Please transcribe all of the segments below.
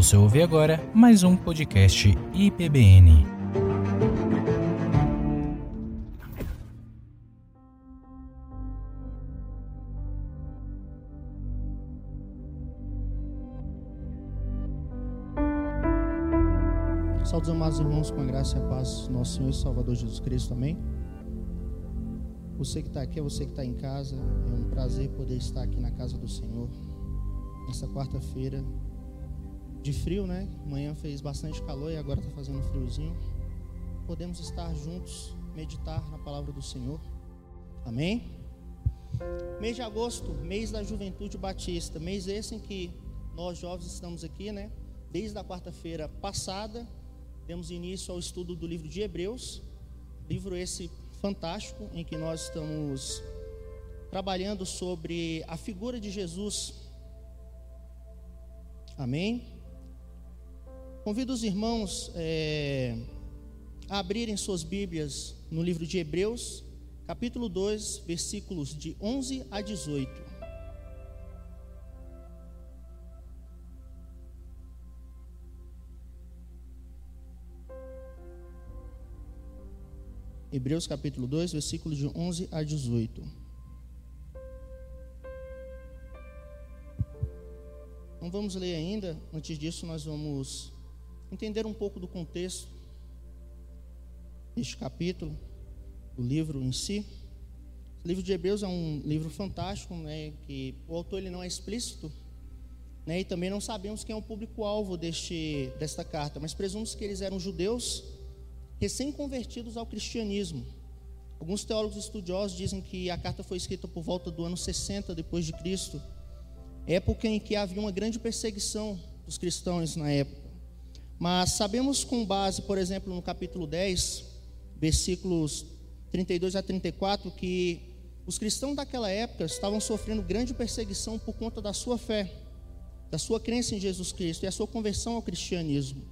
Você ouve agora mais um podcast IPBN. Saúde, amados irmãos, com a graça e a paz do nosso Senhor e Salvador Jesus Cristo, amém? Você que está aqui, é você que está em casa, é um prazer poder estar aqui na casa do Senhor. Nessa quarta-feira de frio, né? Amanhã fez bastante calor e agora está fazendo friozinho. Podemos estar juntos, meditar na palavra do Senhor, amém? Mês de agosto, mês da juventude batista, mês esse em que nós jovens estamos aqui, né? Desde a quarta-feira passada, demos início ao estudo do livro de Hebreus, livro esse fantástico em que nós estamos trabalhando sobre a figura de Jesus. Amém? Convido os irmãos é, a abrirem suas Bíblias no livro de Hebreus, capítulo 2, versículos de 11 a 18. Hebreus capítulo 2, versículos de 11 a 18. Não vamos ler ainda, antes disso nós vamos entender um pouco do contexto deste capítulo, do livro em si. O livro de Hebreus é um livro fantástico, né, que o autor ele não é explícito, né, e também não sabemos quem é o público-alvo deste, desta carta, mas presumimos que eles eram judeus recém-convertidos ao cristianismo. Alguns teólogos estudiosos dizem que a carta foi escrita por volta do ano 60 depois de Cristo, época em que havia uma grande perseguição dos cristãos na época. Mas sabemos com base, por exemplo, no capítulo 10, versículos 32 a 34, que os cristãos daquela época estavam sofrendo grande perseguição por conta da sua fé, da sua crença em Jesus Cristo e a sua conversão ao cristianismo.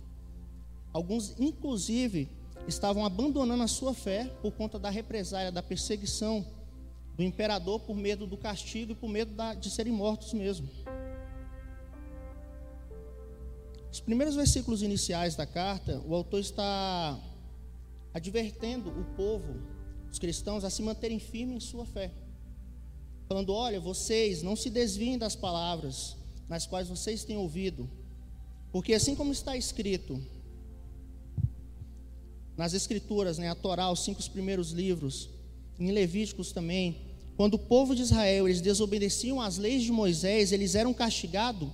Alguns, inclusive, estavam abandonando a sua fé por conta da represália, da perseguição do imperador por medo do castigo e por medo de serem mortos mesmo. Os primeiros versículos iniciais da carta, o autor está advertendo o povo, os cristãos, a se manterem firmes em sua fé. Falando: olha, vocês não se desviem das palavras nas quais vocês têm ouvido, porque assim como está escrito, nas escrituras, né, a Torá, os cinco primeiros livros, em Levíticos também, quando o povo de Israel eles desobedeciam às leis de Moisés, eles eram castigados.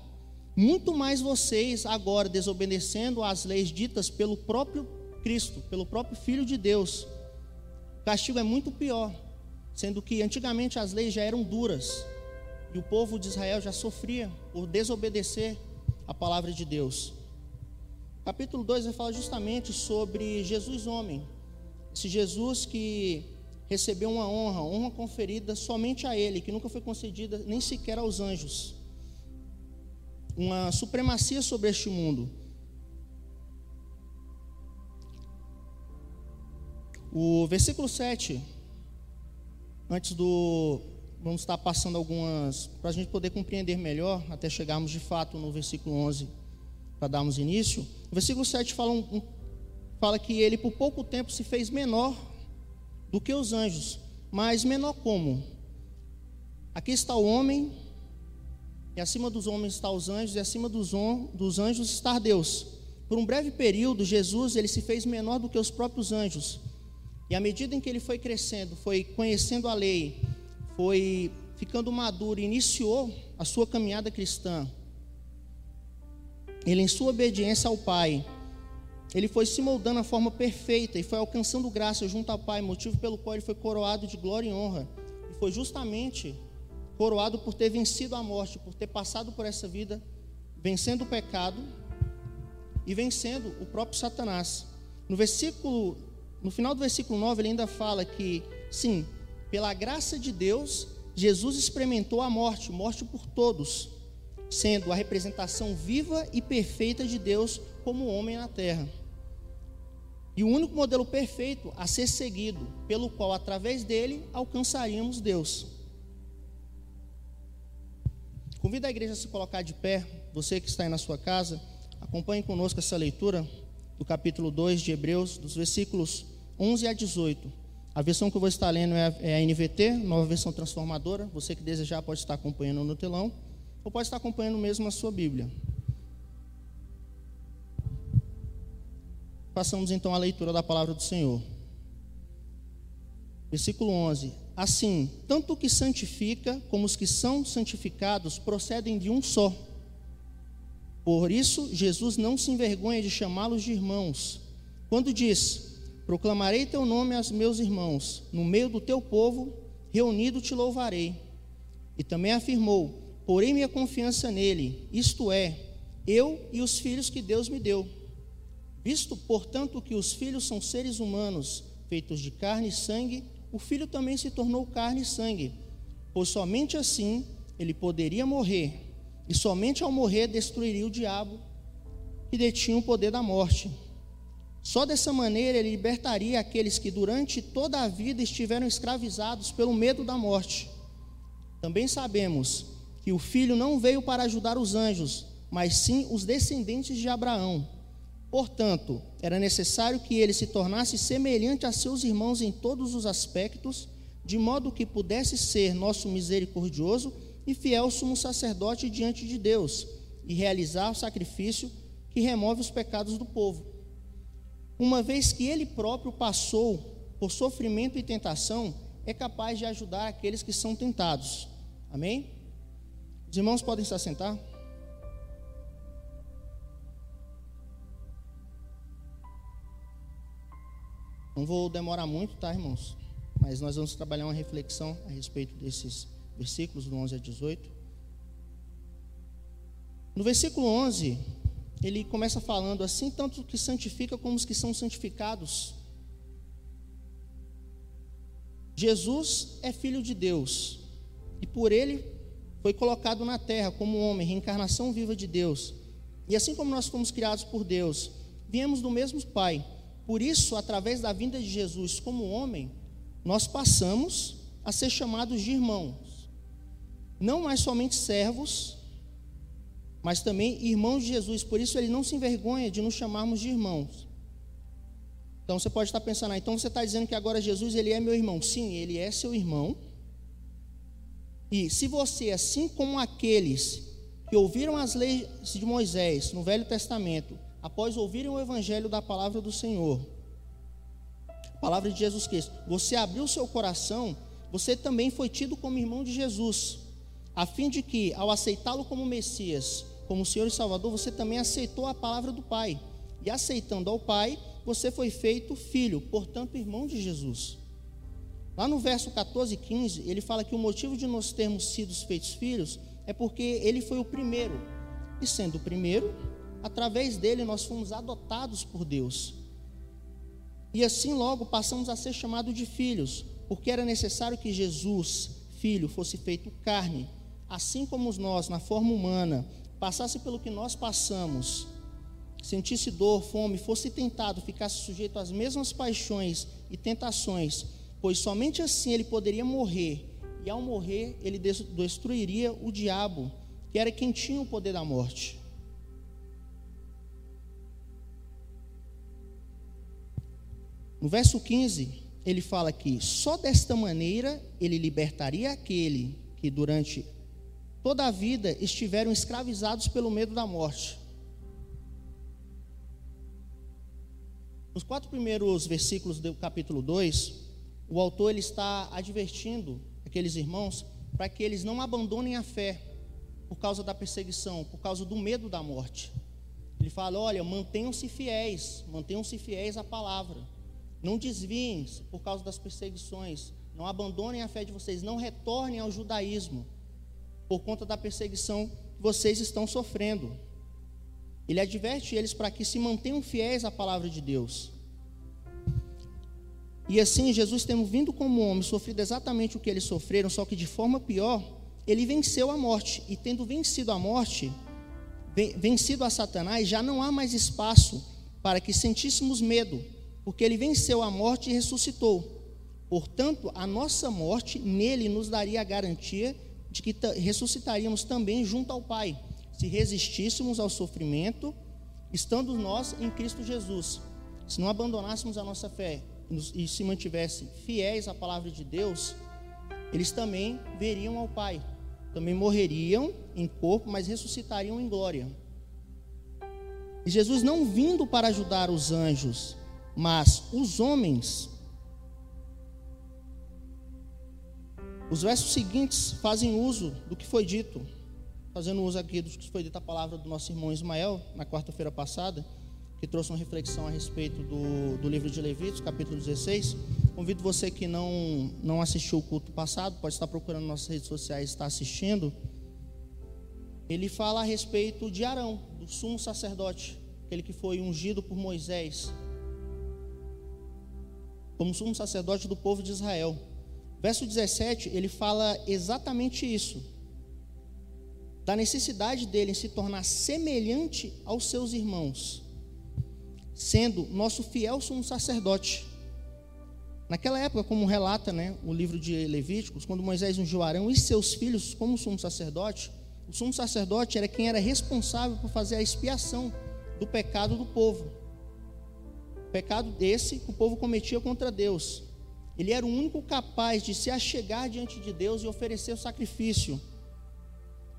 Muito mais vocês agora desobedecendo às leis ditas pelo próprio Cristo, pelo próprio Filho de Deus. O castigo é muito pior, sendo que antigamente as leis já eram duras e o povo de Israel já sofria por desobedecer a palavra de Deus. Capítulo 2 vai falar justamente sobre Jesus homem. Esse Jesus que recebeu uma honra, honra conferida somente a ele, que nunca foi concedida nem sequer aos anjos. Uma supremacia sobre este mundo. O versículo 7, antes do. Vamos estar passando algumas. Para a gente poder compreender melhor, até chegarmos de fato no versículo 11 para darmos início, o versículo 7 fala, um, fala que ele por pouco tempo se fez menor do que os anjos. Mas menor como? Aqui está o homem, e acima dos homens está os anjos, e acima dos, dos anjos está Deus. Por um breve período, Jesus ele se fez menor do que os próprios anjos. E à medida em que ele foi crescendo, foi conhecendo a lei, foi ficando maduro, iniciou a sua caminhada cristã ele em sua obediência ao Pai, ele foi se moldando a forma perfeita e foi alcançando graça junto ao Pai, motivo pelo qual ele foi coroado de glória e honra. E foi justamente coroado por ter vencido a morte, por ter passado por essa vida, vencendo o pecado e vencendo o próprio Satanás. No versículo, no final do versículo 9, ele ainda fala que, sim, pela graça de Deus, Jesus experimentou a morte, morte por todos, sendo a representação viva e perfeita de Deus como homem na terra. E o único modelo perfeito a ser seguido, pelo qual através dele alcançaríamos Deus. Convido a igreja a se colocar de pé, você que está aí na sua casa, Acompanhe conosco essa leitura do capítulo 2 de Hebreus, dos versículos 11 a 18. A versão que eu vou estar lendo é a, é a NVT, nova versão transformadora. Você que desejar pode estar acompanhando no telão, ou pode estar acompanhando mesmo a sua Bíblia. Passamos então à leitura da palavra do Senhor. Versículo 11: Assim, tanto o que santifica como os que são santificados procedem de um só. Por isso, Jesus não se envergonha de chamá-los de irmãos. Quando diz: Proclamarei teu nome aos meus irmãos, no meio do teu povo, reunido te louvarei. E também afirmou: Porém minha confiança nele, isto é, eu e os filhos que Deus me deu. Visto, portanto, que os filhos são seres humanos, feitos de carne e sangue, o filho também se tornou carne e sangue, pois somente assim ele poderia morrer, e somente ao morrer destruiria o diabo que detinha o poder da morte. Só dessa maneira ele libertaria aqueles que durante toda a vida estiveram escravizados pelo medo da morte. Também sabemos que o filho não veio para ajudar os anjos, mas sim os descendentes de Abraão. Portanto, era necessário que ele se tornasse semelhante a seus irmãos em todos os aspectos, de modo que pudesse ser nosso misericordioso e fiel sumo sacerdote diante de Deus e realizar o sacrifício que remove os pecados do povo. Uma vez que ele próprio passou por sofrimento e tentação, é capaz de ajudar aqueles que são tentados. Amém? Os irmãos podem se assentar? Não vou demorar muito, tá, irmãos? Mas nós vamos trabalhar uma reflexão a respeito desses versículos do 11 a 18. No versículo 11, ele começa falando assim: tanto que santifica como os que são santificados. Jesus é filho de Deus, e por ele foi colocado na terra como homem, reencarnação viva de Deus. E assim como nós fomos criados por Deus, viemos do mesmo Pai. Por isso, através da vinda de Jesus como homem, nós passamos a ser chamados de irmãos. Não mais somente servos, mas também irmãos de Jesus. Por isso ele não se envergonha de nos chamarmos de irmãos. Então você pode estar pensando, ah, então você está dizendo que agora Jesus ele é meu irmão. Sim, ele é seu irmão. E se você, assim como aqueles que ouviram as leis de Moisés no Velho Testamento, após ouvirem o evangelho da palavra do Senhor, a palavra de Jesus Cristo, você abriu seu coração, você também foi tido como irmão de Jesus, a fim de que, ao aceitá-lo como Messias, como Senhor e Salvador, você também aceitou a palavra do Pai. E aceitando ao Pai, você foi feito filho, portanto, irmão de Jesus. Lá no verso 14 e 15, ele fala que o motivo de nós termos sido feitos filhos é porque ele foi o primeiro. E sendo o primeiro, através dele nós fomos adotados por Deus. E assim logo passamos a ser chamados de filhos, porque era necessário que Jesus, filho, fosse feito carne, assim como nós, na forma humana, passasse pelo que nós passamos, sentisse dor, fome, fosse tentado, ficasse sujeito às mesmas paixões e tentações, pois somente assim ele poderia morrer, e ao morrer ele destruiria o diabo, que era quem tinha o poder da morte. No verso 15, ele fala que só desta maneira ele libertaria aquele que durante toda a vida estiveram escravizados pelo medo da morte. Nos quatro primeiros versículos do capítulo 2, o autor ele está advertindo aqueles irmãos para que eles não abandonem a fé por causa da perseguição, por causa do medo da morte. Ele fala: olha, mantenham-se fiéis, mantenham-se fiéis à palavra. Não desviem-se por causa das perseguições. Não abandonem a fé de vocês. Não retornem ao judaísmo por conta da perseguição que vocês estão sofrendo. Ele adverte eles para que se mantenham fiéis à palavra de Deus. E assim, Jesus, tendo vindo como homem, sofrido exatamente o que eles sofreram, só que de forma pior, ele venceu a morte. E tendo vencido a morte, vencido a Satanás, já não há mais espaço para que sentíssemos medo porque ele venceu a morte e ressuscitou. Portanto, a nossa morte nele nos daria a garantia de que ressuscitaríamos também junto ao Pai, se resistíssemos ao sofrimento estando nós em Cristo Jesus, se não abandonássemos a nossa fé e se mantivessem fiéis à palavra de Deus, eles também veriam ao Pai, também morreriam em corpo, mas ressuscitariam em glória. E Jesus não vindo para ajudar os anjos, mas os homens. Os versos seguintes fazem uso do que foi dito, fazendo uso aqui do que foi dita a palavra do nosso irmão Ismael na quarta-feira passada, que trouxe uma reflexão a respeito do, do livro de Levíticos, capítulo 16. Convido você que não, não assistiu o culto passado, pode estar procurando nossas redes sociais, está assistindo. Ele fala a respeito de Arão, do sumo sacerdote, aquele que foi ungido por Moisés, como sumo sacerdote do povo de Israel. Verso 17, ele fala exatamente isso. Da necessidade dele em se tornar semelhante aos seus irmãos, sendo nosso fiel sumo sacerdote. Naquela época, como relata né, o livro de Levíticos, quando Moisés ungiu Arão e seus filhos como sumo sacerdote, o sumo sacerdote era quem era responsável por fazer a expiação do pecado do povo. Pecado desse que o povo cometia contra Deus. Ele era o único capaz de se achegar diante de Deus e oferecer o sacrifício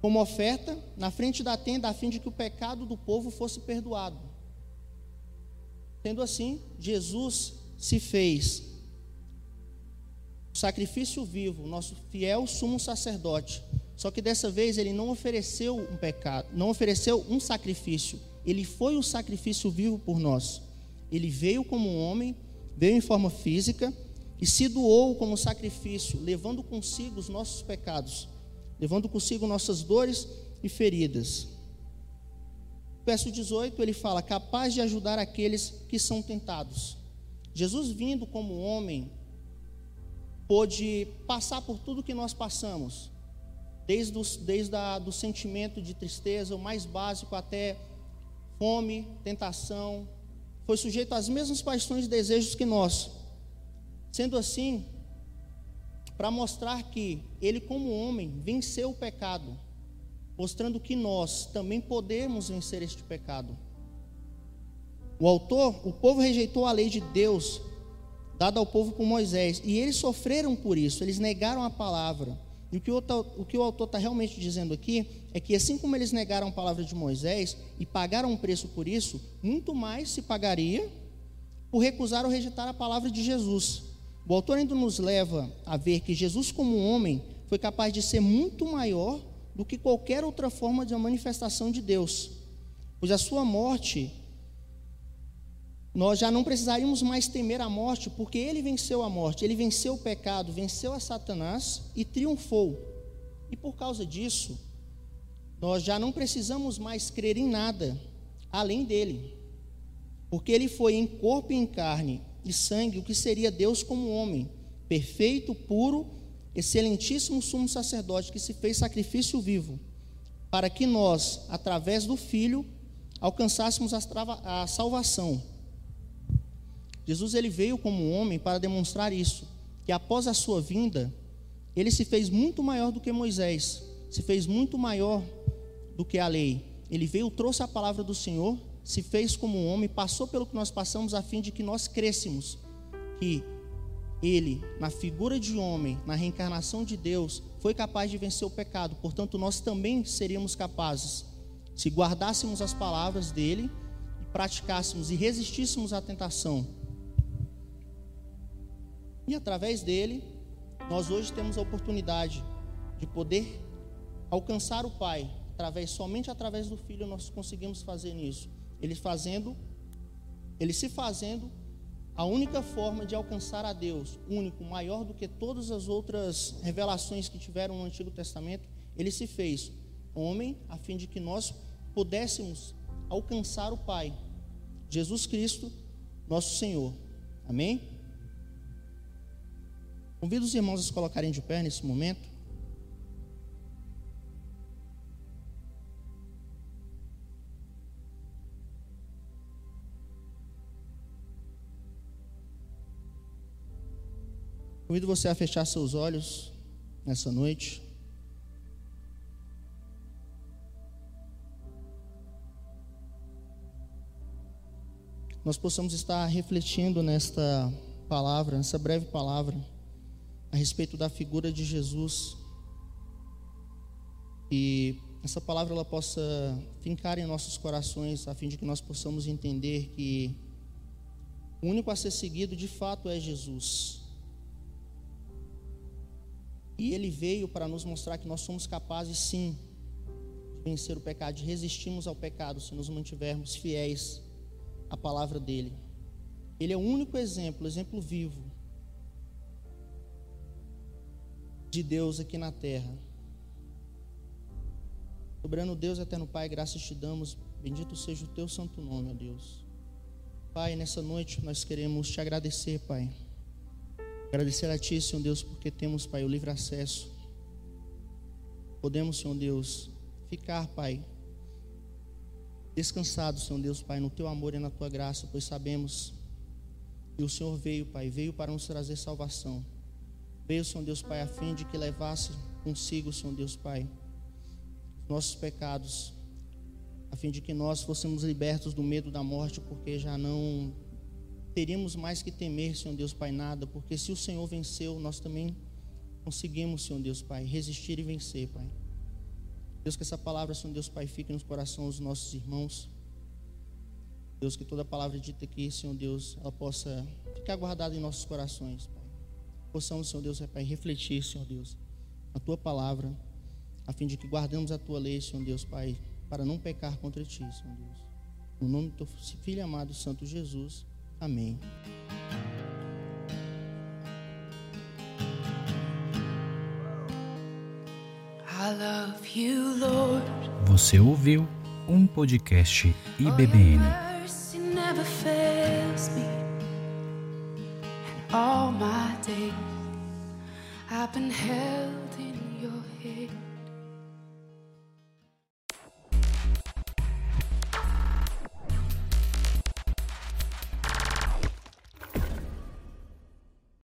como oferta na frente da tenda, a fim de que o pecado do povo fosse perdoado. Sendo assim, Jesus se fez o sacrifício vivo, nosso fiel sumo sacerdote. Só que dessa vez ele não ofereceu um pecado, não ofereceu um sacrifício. Ele foi o sacrifício vivo por nós. Ele veio como homem, veio em forma física e se doou como sacrifício, levando consigo os nossos pecados, levando consigo nossas dores e feridas. Verso 18, ele fala: capaz de ajudar aqueles que são tentados. Jesus, vindo como homem, pôde passar por tudo que nós passamos, desde, os, desde a, do sentimento de tristeza, o mais básico, até fome, tentação, foi sujeito às mesmas paixões e desejos que nós. Sendo assim, para mostrar que ele, como homem, venceu o pecado, mostrando que nós também podemos vencer este pecado. O autor, o povo rejeitou a lei de Deus dada ao povo por Moisés, e eles sofreram por isso, eles negaram a palavra. E o que o, o, que o autor está realmente dizendo aqui é que, assim como eles negaram a palavra de Moisés e pagaram um preço por isso, muito mais se pagaria por recusar ou rejeitar a palavra de Jesus. O autor ainda nos leva a ver que Jesus, como homem, foi capaz de ser muito maior do que qualquer outra forma de uma manifestação de Deus, pois a sua morte, nós já não precisaríamos mais temer a morte, porque ele venceu a morte, ele venceu o pecado, venceu a Satanás e triunfou. E por causa disso, nós já não precisamos mais crer em nada além dele, porque ele foi em corpo e em carne e sangue o que seria Deus como homem, perfeito, puro excelentíssimo sumo sacerdote que se fez sacrifício vivo, para que nós, através do Filho, alcançássemos a salvação. Jesus ele veio como homem para demonstrar isso, que após a sua vinda, ele se fez muito maior do que Moisés, se fez muito maior do que a lei. Ele veio, trouxe a palavra do Senhor, se fez como homem, passou pelo que nós passamos a fim de que nós crescemos que ele, na figura de homem, na reencarnação de Deus, foi capaz de vencer o pecado. Portanto, nós também seríamos capazes, se guardássemos as palavras dele, e praticássemos e resistíssemos à tentação. E através dele, nós hoje temos a oportunidade de poder alcançar o Pai, através somente através do Filho nós conseguimos fazer isso. Ele fazendo, ele se fazendo a única forma de alcançar a Deus, único, maior do que todas as outras revelações que tiveram no Antigo Testamento, ele se fez homem a fim de que nós pudéssemos alcançar o Pai, Jesus Cristo, nosso Senhor. Amém? Convido os irmãos a se colocarem de pé nesse momento. Convido você a fechar seus olhos nessa noite. nós possamos estar refletindo nesta palavra, nessa breve palavra, a respeito da figura de Jesus. E essa palavra ela possa fincar em nossos corações, a fim de que nós possamos entender que o único a ser seguido de fato é Jesus. E ele veio para nos mostrar que nós somos capazes sim de vencer o pecado, de resistirmos ao pecado se nos mantivermos fiéis à palavra dele. Ele é o único exemplo, exemplo vivo de Deus aqui na terra. Soberano Deus, eterno Pai, graças te damos. Bendito seja o teu santo nome, ó Deus. Pai, nessa noite nós queremos te agradecer, Pai. Agradecer a Ti, Senhor Deus, porque temos, Pai, o livre acesso. Podemos, Senhor Deus, ficar, Pai, descansados, Senhor Deus, Pai, no Teu amor e na Tua graça, pois sabemos que o Senhor veio, Pai, veio para nos trazer salvação. Veio, Senhor Deus, Pai, a fim de que levasse consigo, Senhor Deus, Pai, nossos pecados, a fim de que nós fôssemos libertos do medo da morte, porque já não teríamos mais que temer, Senhor Deus Pai, nada, porque se o Senhor venceu, nós também conseguimos, Senhor Deus Pai, resistir e vencer, Pai. Deus, que essa palavra, Senhor Deus Pai, fique nos corações dos nossos irmãos. Deus, que toda palavra dita aqui, Senhor Deus, ela possa ficar guardada em nossos corações. Possamos, Senhor Deus, Pai, refletir, Senhor Deus, a tua palavra, a fim de que guardemos a tua lei, Senhor Deus, Pai, para não pecar contra ti, Senhor Deus. No nome do teu filho amado, Santo Jesus. Amém. Você ouviu um podcast IBBN. all my days I've been held in your hands.